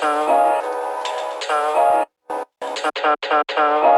town, town, town, town, town, town.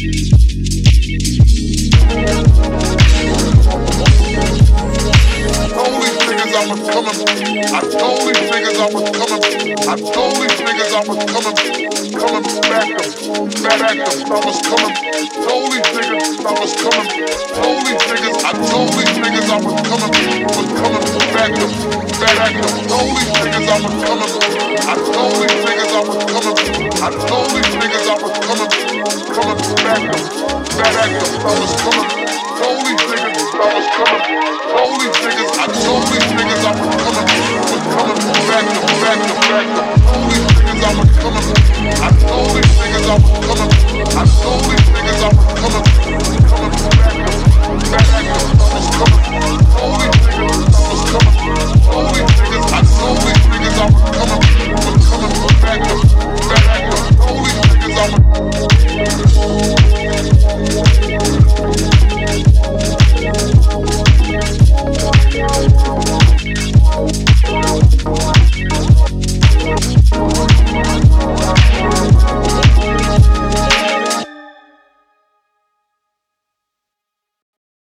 Peace. was coming. I told these niggas I was coming. I told these niggas I was coming. Coming back them, back at them. I was coming. Told these niggas I was coming. Told these niggas. I told these niggas I was coming. Was coming back them, back at them. Told these niggas I was coming. I told these niggas I was coming. I told these niggas I was coming. Coming back them, back at them. I was coming. Told these I was coming for. All these niggas, I told these niggas I was coming for. Was coming for back to back to back